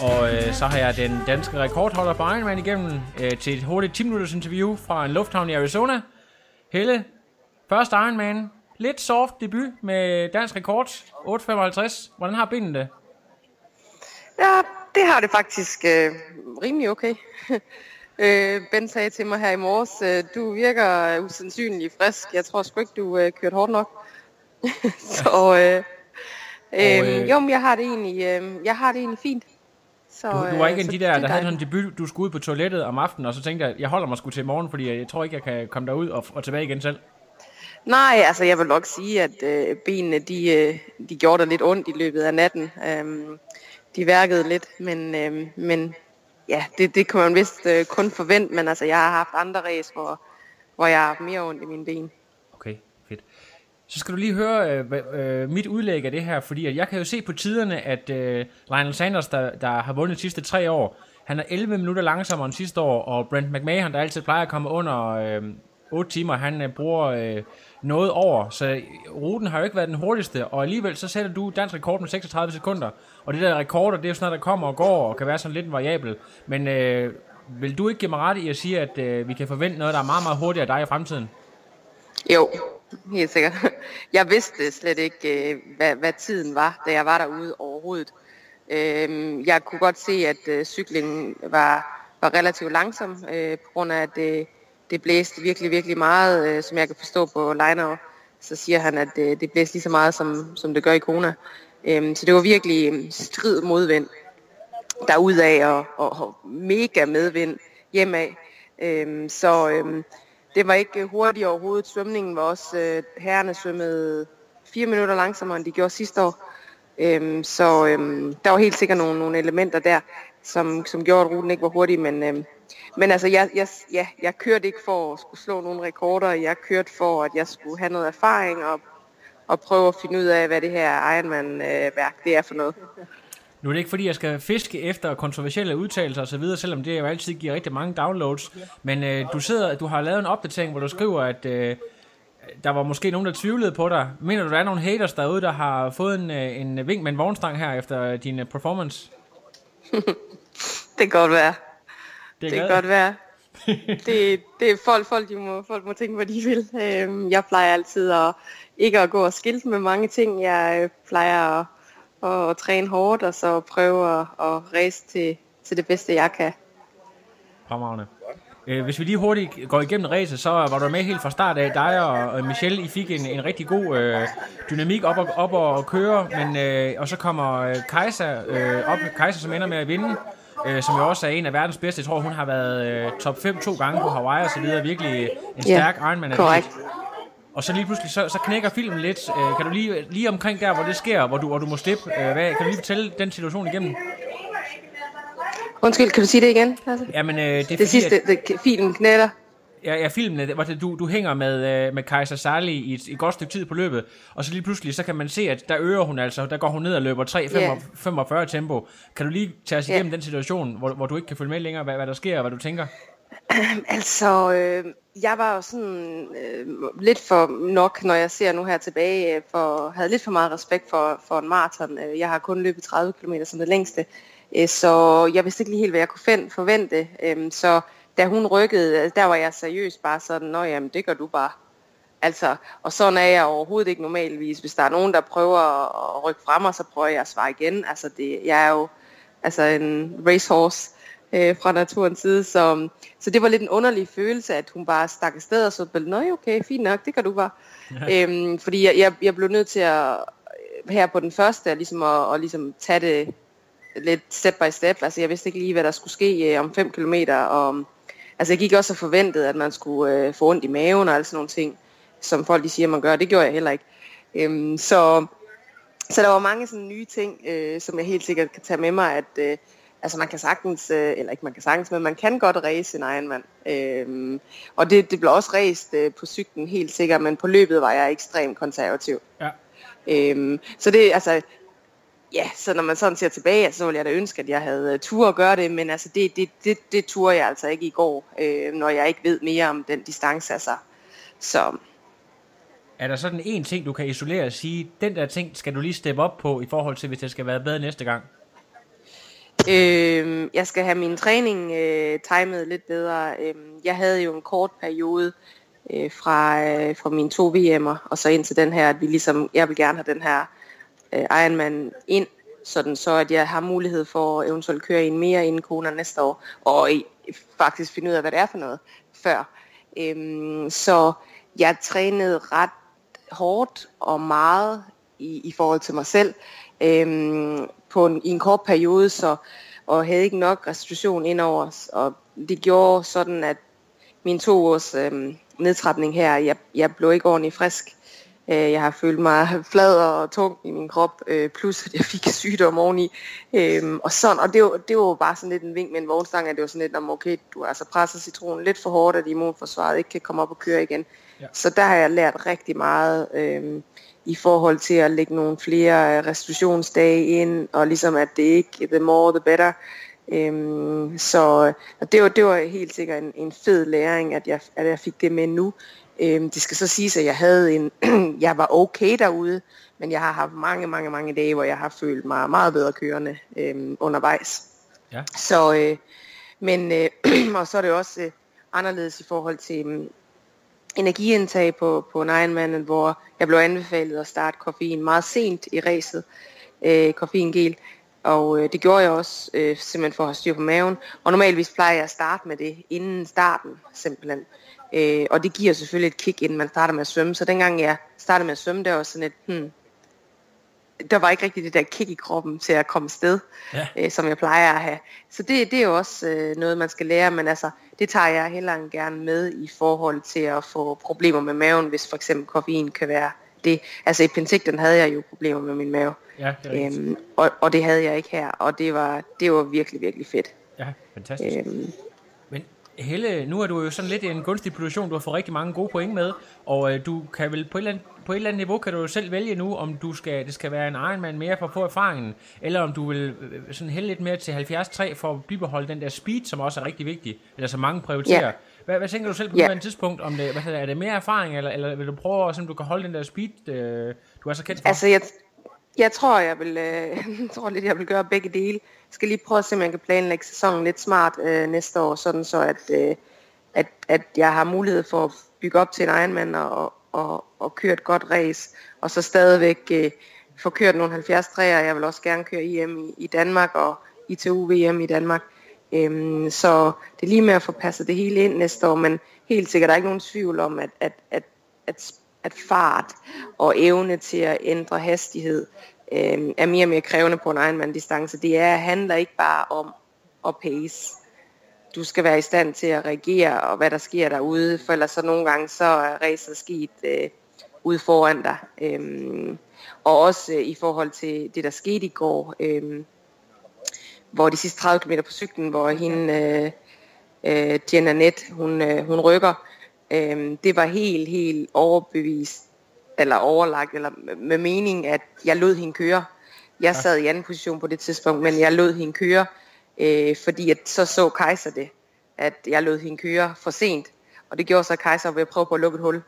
Og øh, så har jeg den danske rekordholder på Ironman igennem øh, til et hurtigt 10 minutters interview fra en lufthavn i Arizona. Helle, første Ironman, lidt soft debut med dansk rekord, 8.55. Hvordan har benene det? Ja, det har det faktisk øh, rimelig okay. øh, ben sagde til mig her i morges, øh, du virker usandsynlig frisk. Jeg tror sgu ikke, du øh, kørte hårdt nok. så øh, øh, øh, jo, men jeg har det egentlig, øh, jeg har det egentlig fint. Så, Du, du var ikke øh, en af de der, der er havde sådan en debut, du skulle ud på toilettet om aftenen, og så tænkte jeg, jeg holder mig sgu til i morgen, fordi jeg tror ikke, jeg kan komme derud og, og tilbage igen selv. Nej, altså jeg vil nok sige, at øh, benene de, øh, de gjorde der lidt ondt i løbet af natten. Øhm, de værkede lidt, men, øh, men ja, det, det kan man vist øh, kun forvente. Men altså jeg har haft andre ræs, hvor, hvor jeg har haft mere ondt i mine ben. Okay, fedt. Så skal du lige høre øh, øh, mit udlæg af det her, fordi at jeg kan jo se på tiderne, at øh, Lionel Sanders, der, der har vundet de sidste tre år, han er 11 minutter langsommere end sidste år, og Brent McMahon, der altid plejer at komme under øh, 8 timer, han øh, bruger øh, noget over, så ruten har jo ikke været den hurtigste, og alligevel så sætter du dansk rekord med 36 sekunder, og det der rekorder, det er jo sådan noget, der kommer og går, og kan være sådan lidt variabel, men øh, vil du ikke give mig ret i at sige, at øh, vi kan forvente noget, der er meget, meget hurtigere af dig i fremtiden? Jo, helt sikkert. Jeg vidste slet ikke, øh, hvad, hvad tiden var, da jeg var derude overhovedet. Øh, Jeg kunne godt se, at øh, cyklingen var, var relativt langsom, øh, på grund af, at det, det blæste virkelig, virkelig meget, øh, som jeg kan forstå på Liner. Så siger han, at øh, det blæste lige så meget, som, som det gør i Kona. Øhm, Så det var virkelig øh, strid modvind derudad og, og, og mega medvind hjemad. Øhm, så øhm, det var ikke hurtigt overhovedet. Svømningen var også, øh, herrerne svømmede fire minutter langsommere, end de gjorde sidste år. Øhm, så øhm, der var helt sikkert nogle, nogle elementer der, som, som gjorde, at ruten ikke var hurtig. Men, øhm, men altså, jeg, jeg, ja, jeg kørte ikke for at skulle slå nogle rekorder. Jeg kørte for, at jeg skulle have noget erfaring og, og prøve at finde ud af, hvad det her Ironman-værk det er for noget. Nu er det ikke fordi, jeg skal fiske efter kontroversielle udtalelser osv., selvom det jo altid giver rigtig mange downloads. Men øh, du sidder, du har lavet en opdatering, hvor du skriver, at øh, der var måske nogen, der tvivlede på dig. Mener du, der er nogle haters derude, der har fået en, øh, en vink med en vognstang her efter din øh, performance? Det kan godt være. Det kan godt være. det, det er folk, folk, de må, folk må tænke, hvad de vil. Øhm, jeg plejer altid at ikke at gå og skilte med mange ting. Jeg øh, plejer at, at, at træne hårdt, og så prøve at, at race til, til det bedste, jeg kan. Fremragende. Øh, hvis vi lige hurtigt går igennem racet, så var du med helt fra start af. Dig og, og Michelle, I fik en, en rigtig god øh, dynamik op og, op og køre, men, øh, og så kommer øh, Kajsa øh, op, Kajsa som ender med at vinde, øh, som jo også er en af verdens bedste. Jeg tror, hun har været øh, top 5 to gange på Hawaii og så videre. Virkelig en stærk Ironman. korrekt. Og så lige pludselig, så, så knækker filmen lidt. Øh, kan du lige, lige omkring der, hvor det sker, hvor du, hvor du må slippe, øh, hvad, kan du lige fortælle den situation igennem? Undskyld, kan du sige det igen? Altså? Jamen, øh, det er fordi, Det sidste, at, det, filmen knætter. Ja, ja filmen, hvor du, du hænger med, øh, med Kaiser Sally i et, et godt stykke tid på løbet, og så lige pludselig, så kan man se, at der øger hun altså, der går hun ned og løber 3.45 yeah. tempo. Kan du lige tage os igennem den situation, hvor, hvor du ikke kan følge med længere, hvad, hvad der sker, og hvad du tænker? Altså, øh, jeg var jo sådan øh, lidt for nok, når jeg ser nu her tilbage, øh, for havde lidt for meget respekt for, for en maraton. Øh, Jeg har kun løbet 30 km som det længste, øh, så jeg vidste ikke lige helt, hvad jeg kunne forvente. Øh, så da hun rykkede, øh, der var jeg seriøst bare sådan, nå jamen, det gør du bare. Altså, og sådan er jeg overhovedet ikke normalvis. Hvis der er nogen, der prøver at- rykke frem, og så prøver jeg at svare igen. Altså, det, jeg er jo altså en racehorse øh, fra naturens side, så, så det var lidt en underlig følelse, at hun bare stak afsted og så blev, nå okay, fint nok, det kan du bare. øhm, fordi jeg, jeg, jeg blev nødt til at, her på den første, ligesom at, at ligesom tage det lidt step by step. Altså, jeg vidste ikke lige, hvad der skulle ske øh, om 5 km, og altså, jeg gik også og forventede, at man skulle øh, få ondt i maven og alle sådan nogle ting, som folk de siger, man gør. Det gjorde jeg heller ikke. Øhm, så, så der var mange sådan nye ting, øh, som jeg helt sikkert kan tage med mig, at øh, altså man kan sagtens, øh, eller ikke man kan sagtens, men man kan godt race en Ironman. Øhm, og det, det blev også raced øh, på cyklen helt sikkert, men på løbet var jeg ekstremt konservativ. Ja. Øhm, så det, altså, ja, så når man sådan ser tilbage, så ville jeg da ønske, at jeg havde øh, tur at gøre det, men altså det, det, det, det turde jeg altså ikke i går, øh, når jeg ikke ved mere om den distance. Altså. Så Er der sådan en ting, du kan isolere og sige, den der ting skal du lige steppe op på, i forhold til, hvis det skal være bedre næste gang? Øh, jeg skal have min træning øh, timet lidt bedre. Øh, jeg havde jo en kort periode øh, fra, øh, fra mine to VM'er, og så ind til den her, at vi ligesom, jeg vil gerne have den her øh, Ironman ind, sådan så at jeg har mulighed for at eventuelt køre en mere inden Kona næste år, og i, faktisk finde ud af, hvad det er for noget før. Øhm, så jeg trænede ret hårdt og meget i, i forhold til mig selv øhm, på en, i en kort periode, så, og havde ikke nok restitution indover os, og det gjorde sådan, at min to års øhm, nedtrapning her, jeg, jeg blev ikke ordentligt frisk. Øh, jeg har følt mig flad og tung i min krop, øh, plus at jeg fik sygdom oveni. Øhm, og sådan, og det var, det var bare sådan lidt en vink med en vognstang, at det var sådan lidt, om okay, du har altså presset citronen lidt for hårdt, at immunforsvaret ikke kan komme op og køre igen. Ja. Så der har jeg lært rigtig meget øhm, i forhold til at lægge nogle flere øh, restitutionsdage ind, og ligesom at det ikke, the more the better. Øhm, så og det, var, det var helt sikkert en, en fed læring, at jeg, at jeg fik det med nu. Øhm, det skal så siges, at jeg havde en, jeg var okay derude, men jeg har haft mange, mange, mange dage, hvor jeg har følt mig meget bedre kørende øhm, undervejs. Ja. Så, øh, men, øh, og så er det også øh, anderledes i forhold til øh, energiindtag på, på en Ironman, hvor jeg blev anbefalet at starte koffein meget sent i racet, øh, koffeingel, og øh, det gjorde jeg også, øh, simpelthen for at have styr på maven. Og normalvis plejer jeg at starte med det inden starten, simpelthen. Øh, og det giver selvfølgelig et kick, inden man starter med at svømme. Så dengang jeg startede med at svømme, der var sådan et, hmm, der var ikke rigtig det der kick i kroppen til at komme sted, Ja. øh, som jeg plejer at have. Så det, det er jo også øh, noget, man skal lære, men altså, det tager jeg heller end gerne med i forhold til at få problemer med maven, hvis for eksempel koffein kan være det. Altså i Penticton havde jeg jo problemer med min mave, Ja, det øhm, og, og det havde jeg ikke her, og det var, det var virkelig, virkelig fedt. Ja, fantastisk. Øhm, Men Helle, nu er du jo sådan lidt i en gunstig position. Du har fået rigtig mange gode point med, og øh, du kan vel på et, eller andet, på et eller andet niveau kan du jo selv vælge nu, om du skal, det skal være en Ironman mere for at få erfaringen, eller om du vil øh, sådan hælde lidt mere til 73 for at bibeholde den der speed, som også er rigtig vigtig, eller som mange prioriterer. Ja. Hvad, hvad tænker du selv på yeah. et tidspunkt? Om det, hvad er det mere erfaring, eller, eller vil du prøve sådan, du kan holde den der speed, øh, du er så kendt for? Altså, jeg, jeg tror, jeg vil, øh, jeg tror lidt, jeg vil gøre begge dele. Jeg skal lige prøve at se, om jeg kan planlægge sæsonen lidt smart øh, næste år, sådan så at, øh, at, at jeg har mulighed for at bygge op til en Ironman og, og, og køre et godt race, og så stadigvæk øh, få kørt nogle 70 træer. Jeg vil også gerne køre IM i, i Danmark og ITU VM i Danmark. Øhm, så det er lige med at få passet det hele ind næste år, men helt sikkert der er ikke nogen tvivl om, at, at, at, at, at fart og evne til at ændre hastighed øh, er mere og mere krævende på en Ironman-distance. Det er, handler ikke bare om at pace. Du skal være i stand til at reagere, og hvad der sker derude, for ellers så nogle gange så er racet sket øh, ude foran dig. Øh, og også øh, i forhold til det, der skete i går, øh, hvor de sidste 30 km på cyklen, hvor hende, øh, øh, Jenna Net, hun, øh, hun rykker, øh, det var helt, helt overbevist, eller overlagt, eller med- mening, at jeg lod hende køre. Jeg sad i anden position på det tidspunkt, men jeg lod hende køre, øh, fordi at så så Kaiser det, at jeg lod hende køre for sent. Og det gjorde så, at Kaiser ved at prøve på at lukke et hul,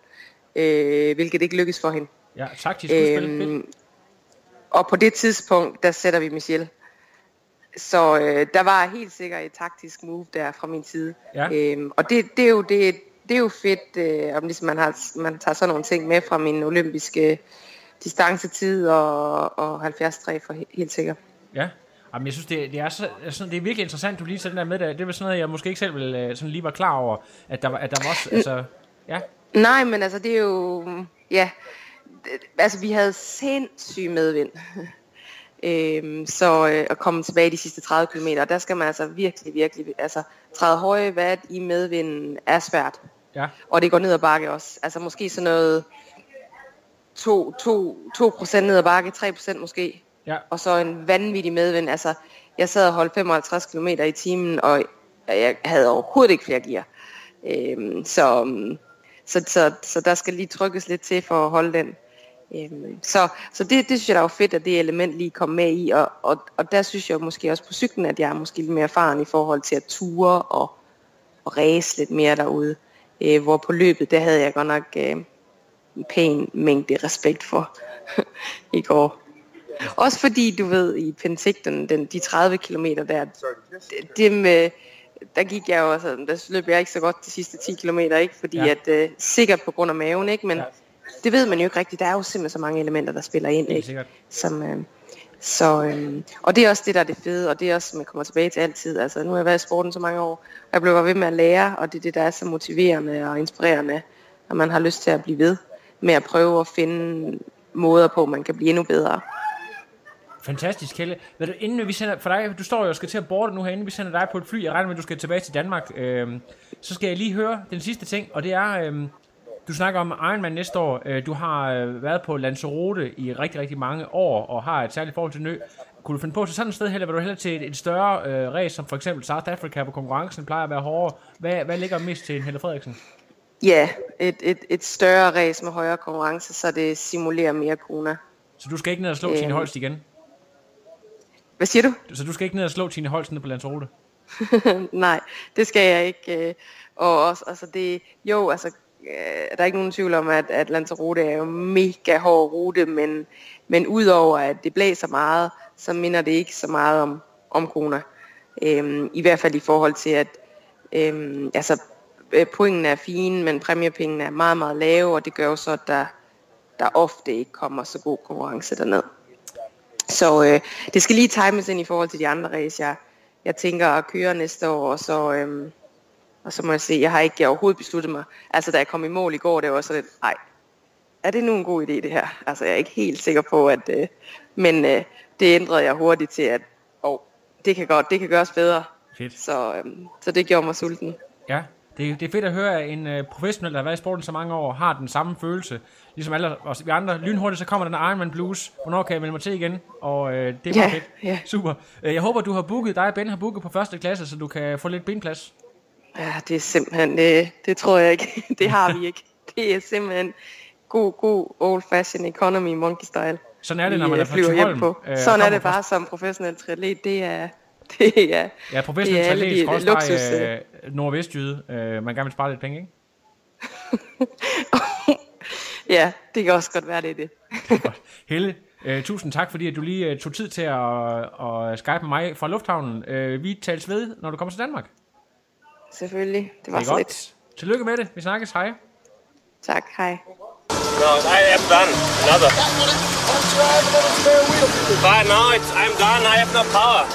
øh, hvilket ikke lykkedes for hende. Ja, taktisk. Øhm, og på det tidspunkt, der sætter vi Michelle. Så øh, der var helt sikkert et taktisk move der fra min side. Ja. Øhm, og det, det, er jo, det, det er jo fedt, øh, om ligesom man, har, man tager sådan nogle ting med fra min olympiske distancetid og, og 70-3 for he- helt sikkert. Ja. Jamen, jeg synes, det, det, er så, sådan, det er virkelig interessant, du lige tager den der med. Det var sådan noget, jeg måske ikke selv ville, øh, sådan lige var klar over, at der, var- at der var også, altså, ja, Nej, men altså det er jo, ja, det- altså vi havde sindssyg medvind. øhm, så øh, at komme tilbage de sidste 30 km, der skal man altså virkelig, virkelig, altså træde høje vat i medvinden er svært. ja, Og det går ned ad bakke også. Altså måske sådan noget 2, 2, 2% ned ad bakke, 3% måske. ja, Og så en vanvittig medvind. Altså jeg sad og holdt 55 km i timen, og jeg havde overhovedet ikke flere gear. Øhm, så, så, så, så der skal lige trykkes lidt til for at holde den. Øhm, så så det, det synes jeg, der var fedt, at det element lige kom med i, og, og, og der synes jeg måske også på cyklen, at jeg er måske lidt mere erfaren i forhold til at ture og, og ræse lidt mere derude. Øh, hvor på løbet, der havde jeg godt nok øh, en pæn mængde respekt for i går. Også fordi, du ved, i Penticton, den, de 30 km der, det, det med, der gik jeg jo, altså, der løb jeg ikke så godt de sidste 10 km, ikke? Fordi Ja. ja. at, øh, sikkert på grund af maven, ikke? Men det ved man jo ikke rigtigt. Der er jo simpelthen så mange elementer, der spiller ind, ikke? sikkert. Som, øh, så, øh, og det er også det, der er det fede, og det er også, som jeg kommer tilbage til altid. Altså, nu har jeg været i sporten så mange år, og jeg blev bare ved med at lære, og det er det, der er så motiverende og inspirerende, at man har lyst til at blive ved med at prøve at finde måder på, man kan blive endnu bedre. Fantastisk, Helle. Ved du, inden vi sender, for dig, du står jo og skal til at boarde nu her, inden vi sender dig på et fly, jeg regner med, at du skal tilbage til Danmark, øhm, så skal jeg lige høre den sidste ting, og det er, øhm, du snakker om Ironman næste år, øh, du har øh, været på Lanzarote i rigtig, rigtig mange år, og har et særligt forhold til nø. Kunne du finde på til sådan et sted, Helle, vil du hellere til et, et større øh, race, som for eksempel South Africa, hvor konkurrencen plejer at være hårdere? Hvad, hvad ligger mest til en Helle Frederiksen? Ja, et, et, et større race med højere konkurrence, så det simulerer mere kroner. Så du skal ikke ned og slå Øhm. Tine Holst igen? Hvad siger du? Så du skal ikke ned og slå Tine Holst ned på Lanzarote? Nej, det skal jeg ikke. øh, Og også, altså det, jo, altså, øh, der er ikke nogen tvivl om, at, at Lanzarote er jo mega hård rute, men, men udover at det blæser meget, så minder det ikke så meget om, om Kona. Øhm, I hvert fald i forhold til, at øhm, altså, øh, pointene er fine, men præmiepengene er meget, meget lave, og det gør jo så, at der, der ofte ikke kommer så god konkurrence derned. Så øh, det skal lige times ind i forhold til de andre race, jeg, jeg tænker at køre næste år, og så, øh, og så må jeg se, jeg har ikke overhovedet besluttet mig. Altså da jeg kom i mål i går, det var så lidt, ej, er det nu en god idé det her? Altså jeg er ikke helt sikker på, at, øh, men øh, det ændrede jeg hurtigt til, at åh, det kan godt, det kan gøres bedre. Fedt. Så, øhm, så det gjorde mig sulten. Ja, det, det er fedt at høre, at en uh, professionel, der har været i sporten så mange år, har den samme følelse. Ligesom alle os vi andre. Lynhurtigt, så kommer den Ironman Blues. Hvornår kan jeg melde mig til igen? Og uh, det er Ja, fedt. ja. Super. Uh, jeg håber, du har booket, dig og Ben har booket på første klasse, så du kan få lidt benplads. Ja, det er simpelthen, det, det tror jeg ikke. det har vi ikke. Det er simpelthen god, god old fashion economy monkey style. Sådan er det, når man er øh, fra flyver hjem Thyholm. på. øh, Sådan er det fra- bare som professionel triatlet. Det er, det er, Ja, professionel det er alle atlet, de skråstreg, luksus, øh. øh, nordvestjyde. Øh, man gerne vil spare lidt penge, ikke? ja, det kan også godt være, det er det. Godt. Helle, øh, tusind tak, fordi at du lige øh, tog tid til at, at skype med mig fra Lufthavnen. Øh, vi tales ved, når du kommer til Danmark. Selvfølgelig. Det var Det er så lidt. godt. Tillykke med det. Vi snakkes. Hej. Tak, hej. No, I am done. Another. But now it's I'm done. I have no power.